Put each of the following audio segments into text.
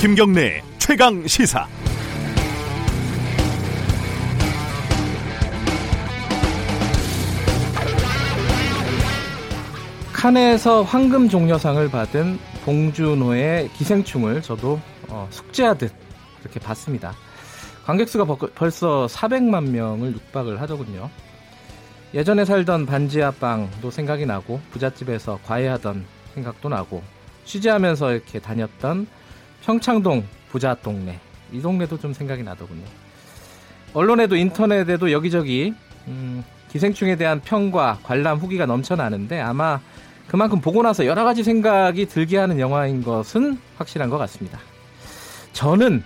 김경래 최강 시사. 칸에서 황금 종려상을 받은 봉준호의 기생충을 저도 어, 숙제하듯 이렇게 봤습니다. 관객 수가 벌써 400만 명을 육박을 하더군요. 예전에 살던 반지하방도 생각이 나고 부잣집에서 과외하던 생각도 나고 취재하면서 이렇게 다녔던 평창동 부자 동네 이 동네도 좀 생각이 나더군요. 언론에도 인터넷에도 여기저기 음, 기생충에 대한 평과 관람 후기가 넘쳐나는데 아마 그만큼 보고 나서 여러 가지 생각이 들게 하는 영화인 것은 확실한 것 같습니다. 저는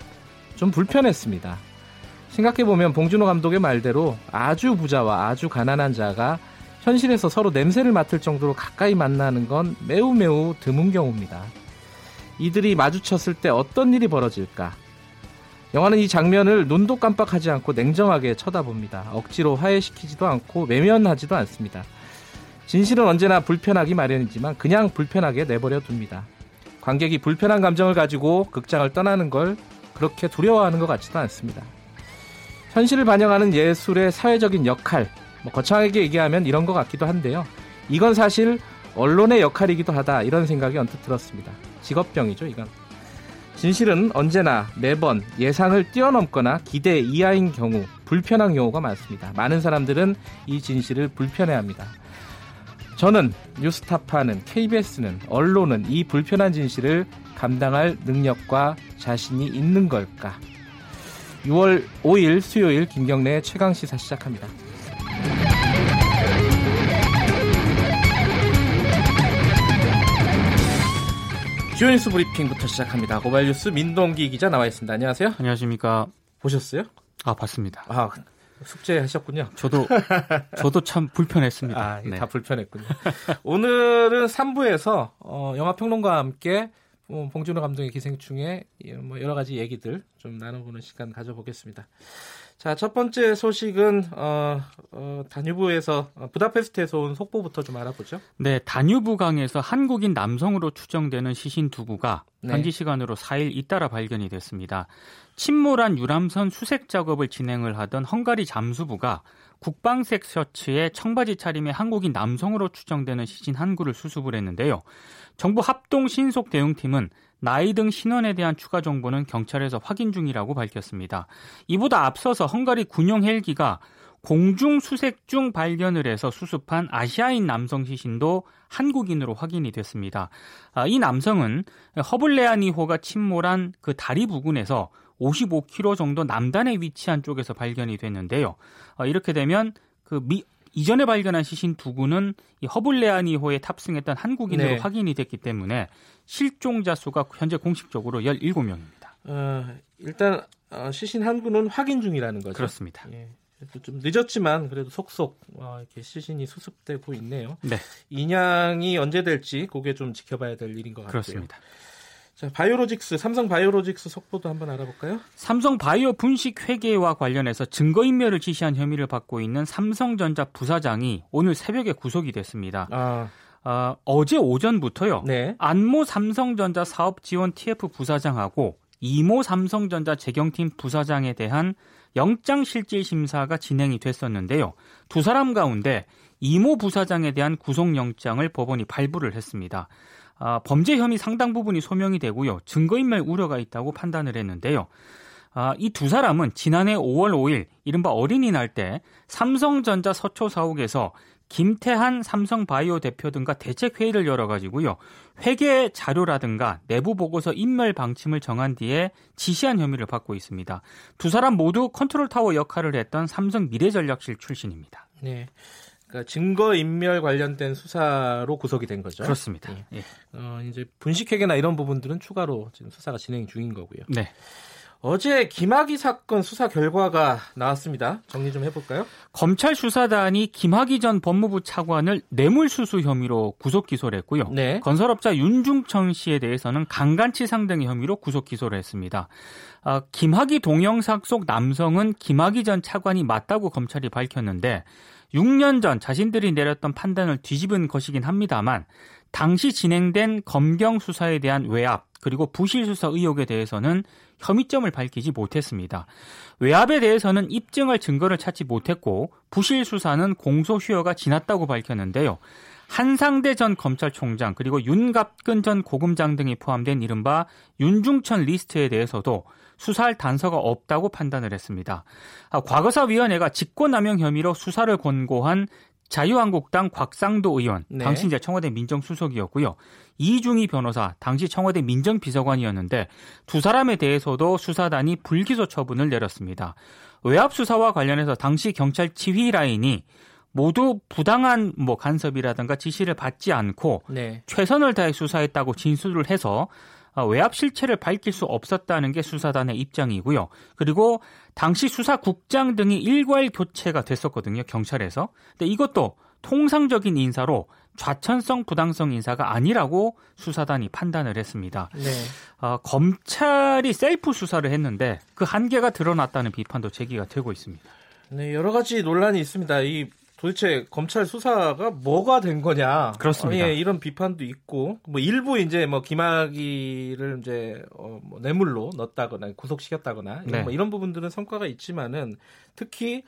좀 불편했습니다. 생각해보면 봉준호 감독의 말대로 아주 부자와 아주 가난한 자가 현실에서 서로 냄새를 맡을 정도로 가까이 만나는 건 매우 매우 드문 경우입니다. 이들이 마주쳤을 때 어떤 일이 벌어질까? 영화는 이 장면을 눈도 깜빡하지 않고 냉정하게 쳐다봅니다. 억지로 화해시키지도 않고 외면하지도 않습니다. 진실은 언제나 불편하기 마련이지만 그냥 불편하게 내버려 둡니다. 관객이 불편한 감정을 가지고 극장을 떠나는 걸 그렇게 두려워하는 것 같지도 않습니다. 현실을 반영하는 예술의 사회적인 역할, 뭐 거창하게 얘기하면 이런 것 같기도 한데요. 이건 사실 언론의 역할이기도 하다 이런 생각이 언뜻 들었습니다. 직업병이죠, 이건. 진실은 언제나 매번 예상을 뛰어넘거나 기대 이하인 경우 불편한 경우가 많습니다. 많은 사람들은 이 진실을 불편해합니다. 저는 뉴스타파는 KBS는 언론은 이 불편한 진실을 감당할 능력과 자신이 있는 걸까? 6월 5일 수요일 김경래 최강 시사 시작합니다. 주요 뉴스 브리핑부터 시작합니다. 고발 뉴스 민동기 기자 나와 있습니다. 안녕하세요. 안녕하십니까. 보셨어요? 아, 봤습니다. 아, 숙제하셨군요. 저도 저도 참 불편했습니다. 아, 네. 다 불편했군요. 오늘은 3부에서 어, 영화 평론가와 함께 어, 봉준호 감독의 기생충의 뭐 여러 가지 얘기들 좀 나눠보는 시간 가져보겠습니다. 자, 첫 번째 소식은 어, 어, 다뉴브에서 어, 부다페스트에서 온 속보부터 좀 알아보죠. 네, 다뉴브 강에서 한국인 남성으로 추정되는 시신 두 구가 네. 현지 시간으로 4일 잇따라 발견이 됐습니다. 침몰한 유람선 수색 작업을 진행을 하던 헝가리 잠수부가 국방색 셔츠에 청바지 차림의 한국인 남성으로 추정되는 시신 한 구를 수습을 했는데요. 정부 합동 신속 대응팀은 나이 등 신원에 대한 추가 정보는 경찰에서 확인 중이라고 밝혔습니다. 이보다 앞서서 헝가리 군용 헬기가 공중 수색 중 발견을 해서 수습한 아시아인 남성 시신도 한국인으로 확인이 됐습니다. 아, 이 남성은 허블레아 니호가 침몰한 그 다리 부근에서 55km 정도 남단에 위치한 쪽에서 발견이 됐는데요. 아, 이렇게 되면 그 미, 이전에 발견한 시신 두 구는 이 허블레아니호에 탑승했던 한국인으로 네. 확인이 됐기 때문에 실종자 수가 현재 공식적으로 17명입니다. 어, 일단 어, 시신 한 구는 확인 중이라는 거죠. 그렇습니다. 예. 좀 늦었지만 그래도 속속 어, 이렇게 시신이 수습되고 있네요. 네. 인양이 언제 될지 그게 좀 지켜봐야 될 일인 것 같아요. 그렇습니다. 자, 바이오로직스, 삼성 바이오로직스 속보도 한번 알아볼까요? 삼성 바이오 분식 회계와 관련해서 증거인멸을 지시한 혐의를 받고 있는 삼성전자 부사장이 오늘 새벽에 구속이 됐습니다. 아. 어, 어제 오전부터요. 네. 안모 삼성전자 사업 지원 TF 부사장하고 이모 삼성전자 재경팀 부사장에 대한 영장 실질 심사가 진행이 됐었는데요. 두 사람 가운데 이모 부사장에 대한 구속영장을 법원이 발부를 했습니다. 아, 범죄 혐의 상당 부분이 소명이 되고요. 증거인멸 우려가 있다고 판단을 했는데요. 아, 이 두 사람은 지난해 5월 5일 이른바 어린이날 때 삼성전자 서초 사옥에서 김태한 삼성바이오 대표 등과 대책 회의를 열어가지고요 회계 자료라든가 내부 보고서 인멸 방침을 정한 뒤에 지시한 혐의를 받고 있습니다. 두 사람 모두 컨트롤 타워 역할을 했던 삼성 미래전략실 출신입니다. 네. 그러니까 증거 인멸 관련된 수사로 구속이 된 거죠. 그렇습니다. 예. 예. 어, 이제 분식회계나 이런 부분들은 추가로 지금 수사가 진행 중인 거고요. 네. 어제 김학의 사건 수사 결과가 나왔습니다. 정리 좀 해볼까요? 검찰 수사단이 김학의 전 법무부 차관을 뇌물수수 혐의로 구속 기소를 했고요. 네. 건설업자 윤중천 씨에 대해서는 강간치상 등의 혐의로 구속 기소를 했습니다. 아, 김학의 동영상 속 남성은 김학의 전 차관이 맞다고 검찰이 밝혔는데 6년 전 자신들이 내렸던 판단을 뒤집은 것이긴 합니다만 당시 진행된 검경 수사에 대한 외압 그리고 부실 수사 의혹에 대해서는 혐의점을 밝히지 못했습니다. 외압에 대해서는 입증할 증거를 찾지 못했고 부실 수사는 공소시효가 지났다고 밝혔는데요. 한상대 전 검찰총장 그리고 윤갑근 전 고검장 등이 포함된 이른바 윤중천 리스트에 대해서도 수사할 단서가 없다고 판단을 했습니다. 아, 과거사위원회가 직권남용 혐의로 수사를 권고한 자유한국당 곽상도 의원, 네. 당시 이제 청와대 민정수석이었고요. 이중희 변호사, 당시 청와대 민정비서관이었는데 두 사람에 대해서도 수사단이 불기소 처분을 내렸습니다. 외압 수사와 관련해서 당시 경찰 지휘 라인이 모두 부당한 뭐 간섭이라든가 지시를 받지 않고 네. 최선을 다해 수사했다고 진술을 해서 어, 외압 실체를 밝힐 수 없었다는 게 수사단의 입장이고요. 그리고 당시 수사국장 등이 일괄 교체가 됐었거든요. 경찰에서. 근데 이것도 통상적인 인사로 좌천성 부당성 인사가 아니라고 수사단이 판단을 했습니다. 네. 어, 검찰이 셀프 수사를 했는데 그 한계가 드러났다는 비판도 제기가 되고 있습니다. 네, 여러 가지 논란이 있습니다. 이 도대체 검찰 수사가 뭐가 된 거냐. 그렇습니다. 어, 예, 이런 비판도 있고, 뭐 일부 이제 뭐 김학의를 이제 어, 뭐 뇌물로 넣었다거나 구속시켰다거나 네. 뭐 이런 부분들은 성과가 있지만은 특히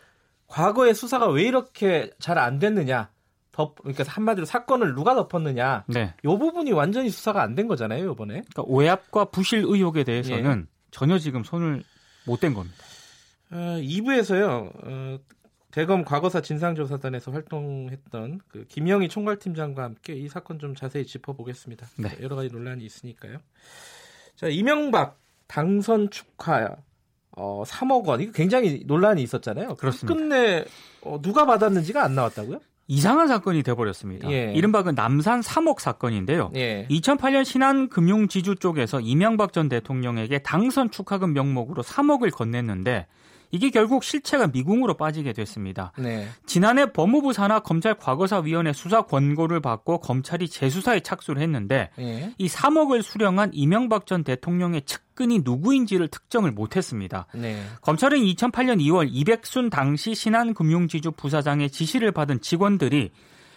과거의 수사가 왜 이렇게 잘 안 됐느냐. 덮, 그러니까 한마디로 사건을 누가 덮었느냐. 네. 이 부분이 완전히 수사가 안 된 거잖아요, 이번에. 그러니까 오해압과 부실 의혹에 대해서는 예. 전혀 지금 손을 못 댄 겁니다. 어, 2부에서요, 어, 대검 과거사 진상조사단에서 활동했던 그 김영희 총괄팀장과 함께 이 사건 좀 자세히 짚어보겠습니다. 네. 여러 가지 논란이 있으니까요. 자, 이명박 당선 축하 어, 3억 원 이거 굉장히 논란이 있었잖아요. 그렇습니다. 끝내 어, 누가 받았는지가 안 나왔다고요? 이상한 사건이 돼버렸습니다. 예. 이른바 그 남산 3억 사건인데요. 예. 2008년 신한금융지주 쪽에서 이명박 전 대통령에게 당선 축하금 명목으로 3억을 건넸는데 이게 결국 실체가 미궁으로 빠지게 됐습니다. 네. 지난해 법무부 산하 검찰 과거사위원회 수사 권고를 받고 검찰이 재수사에 착수를 했는데 네. 이 3억을 수령한 이명박 전 대통령의 측근이 누구인지를 특정을 못했습니다. 네. 검찰은 2008년 2월 이백순 당시 신한금융지주 부사장의 지시를 받은 직원들이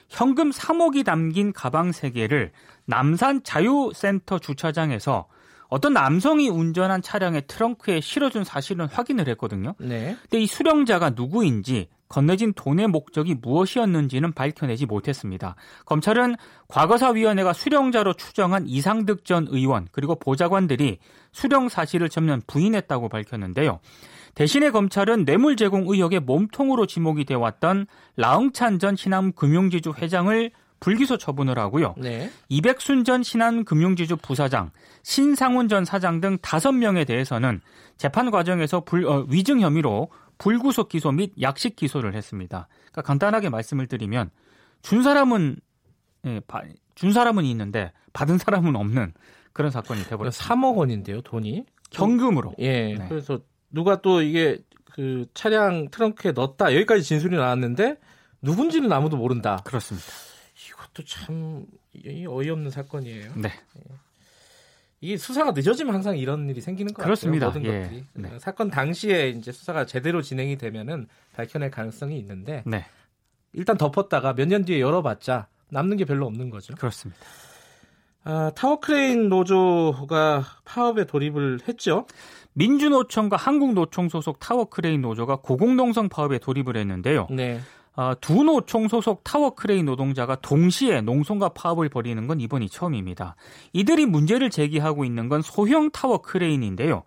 현금 3억이 담긴 가방 3개를 남산 자유센터 주차장에서 어떤 남성이 운전한 차량의 트렁크에 실어준 사실은 확인을 했거든요. 네. 근데 이 수령자가 누구인지 건네진 돈의 목적이 무엇이었는지는 밝혀내지 못했습니다. 검찰은 과거사위원회가 수령자로 추정한 이상득 전 의원 그리고 보좌관들이 수령 사실을 전면 부인했다고 밝혔는데요. 대신에 검찰은 뇌물 제공 의혹의 몸통으로 지목이 되어 왔던 라흥찬 전 신남 금융지주 회장을 불기소 처분을 하고요. 네. 이백순 전 신한금융지주 부사장, 신상훈 전 사장 등 다섯 명에 대해서는 재판 과정에서 불, 어, 위증 혐의로 불구속 기소 및 약식 기소를 했습니다. 그러니까 간단하게 말씀을 드리면 준 사람은 예, 바, 준 사람은 있는데 받은 사람은 없는 그런 사건이 돼버렸습니다. 3억 원인데요, 돈이 현금으로. 예. 네. 그래서 누가 또 이게 그 차량 트렁크에 넣었다 여기까지 진술이 나왔는데 누군지는 아무도 모른다. 그렇습니다. 이것도 참 어이없는 사건이에요. 네. 예. 이게 수사가 늦어지면 항상 이런 일이 생기는 것 그렇습니다. 모든 예. 것들이 네. 사건 당시에 이제 수사가 제대로 진행이 되면은 밝혀낼 가능성이 있는데 네. 일단 덮었다가 몇 년 뒤에 열어봤자 남는 게 별로 없는 거죠. 그렇습니다. 아, 타워크레인 노조가 파업에 돌입을 했죠. 민주노총과 한국노총 소속 타워크레인 노조가 고공농성 파업에 돌입을 했는데요. 네. 어, 두 노총 소속 타워 크레인 노동자가 동시에 농성과 파업을 벌이는 건 이번이 처음입니다. 이들이 문제를 제기하고 있는 건 소형 타워 크레인인데요.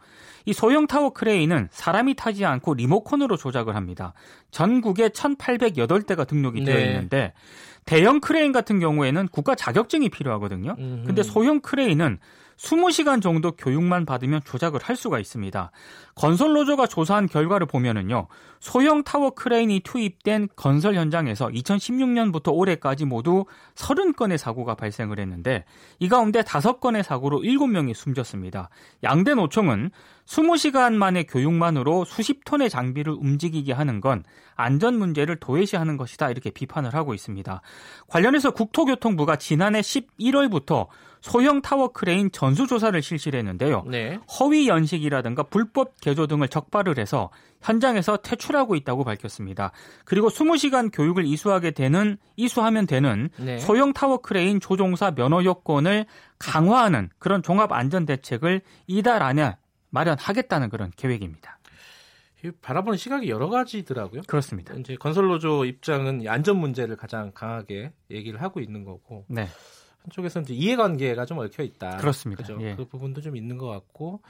이 소형 타워 크레인은 사람이 타지 않고 리모컨으로 조작을 합니다. 전국에 1,808대가 등록이 되어 네. 있는데 대형 크레인 같은 경우에는 국가 자격증이 필요하거든요. 근데 소형 크레인은 20시간 정도 교육만 받으면 조작을 할 수가 있습니다. 건설 노조가 조사한 결과를 보면은요. 소형 타워 크레인이 투입된 건설 현장에서 2016년부터 올해까지 모두 30건의 사고가 발생을 했는데 이 가운데 5건의 사고로 7명이 숨졌습니다. 양대 노총은 20시간 만의 교육만으로 수십 톤의 장비를 움직이게 하는 건 안전 문제를 도외시하는 것이다 이렇게 비판을 하고 있습니다. 관련해서 국토교통부가 지난해 11월부터 소형 타워 크레인 전수 조사를 실시를 했는데요. 네. 허위 연식이라든가 불법 개조 등을 적발을 해서 현장에서 퇴출하고 있다고 밝혔습니다. 그리고 20시간 교육을 이수하게 되는 이수하면 되는 네. 소형 타워 크레인 조종사 면허 요건을 강화하는 그런 종합 안전 대책을 이달 안에 마련하겠다는 그런 계획입니다. 바라보는 시각이 여러 가지더라고요. 그렇습니다. 이제 건설노조 입장은 안전 문제를 가장 강하게 얘기를 하고 있는 거고. 네. 한쪽에서는 이해관계가 좀 얽혀 있다. 그렇습니다. 그죠? 예. 그 부분도 좀 있는 것 같고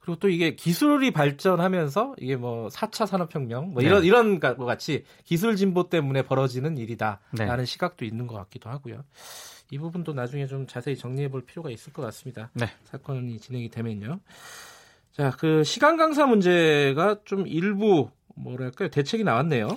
그리고 또 이게 기술이 발전하면서 이게 뭐 4차 산업혁명 뭐 이런 네. 이런 것 같이 기술 진보 때문에 벌어지는 일이다라는 네. 시각도 있는 것 같기도 하고요. 이 부분도 나중에 좀 자세히 정리해 볼 필요가 있을 것 같습니다. 네. 사건이 진행이 되면요. 자, 그 시간 강사 문제가 좀 일부 뭐랄까요 대책이 나왔네요.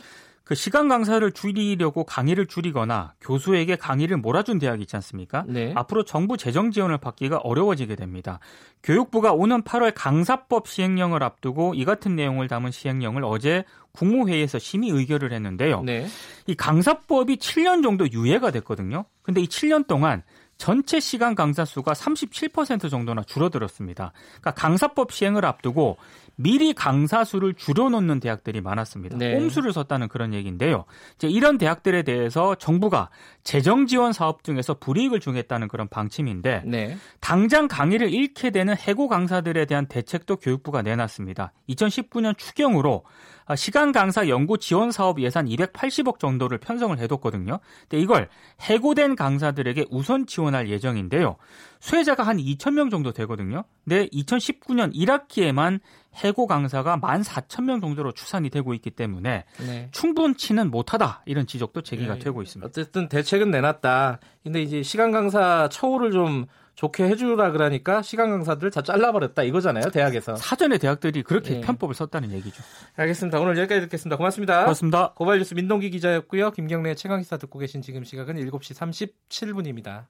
그 시간 강사를 줄이려고 강의를 줄이거나 교수에게 강의를 몰아준 대학이 있지 않습니까? 네. 앞으로 정부 재정 지원을 받기가 어려워지게 됩니다. 교육부가 오는 8월 강사법 시행령을 앞두고 이 같은 내용을 담은 시행령을 어제 국무회의에서 심의 의결을 했는데요. 네. 이 강사법이 7년 정도 유예가 됐거든요. 근데 이 7년 동안 전체 시간 강사 수가 37% 정도나 줄어들었습니다. 그러니까 강사법 시행을 앞두고 미리 강사 수를 줄여놓는 대학들이 많았습니다. 네. 꼼수를 썼다는 그런 얘기인데요. 이제 이런 대학들에 대해서 정부가 재정 지원 사업 중에서 불이익을 주겠다는 그런 방침인데 네. 당장 강의를 잃게 되는 해고 강사들에 대한 대책도 교육부가 내놨습니다. 2019년 추경으로 아, 시간 강사 연구 지원 사업 예산 280억 정도를 편성을 해뒀거든요. 근데 이걸 해고된 강사들에게 우선 지원할 예정인데요. 수혜자가 한 2천 명 정도 되거든요. 근데 2019년 1학기에만 해고 강사가 14,000명 정도로 추산이 되고 있기 때문에 네. 충분치는 못하다 이런 지적도 제기가 네. 되고 있습니다. 어쨌든 대책은 내놨다. 근데 이제 시간 강사 처우를 좀 좋게 해주라 그러니까 시간 강사들 다 잘라버렸다 이거잖아요 대학에서 사전에 대학들이 그렇게 네. 편법을 썼다는 얘기죠. 알겠습니다. 오늘 여기까지 듣겠습니다. 고맙습니다. 고맙습니다. 고발뉴스 민동기 기자였고요. 김경래 최강 기사 듣고 계신 지금 시각은 7시 37분입니다.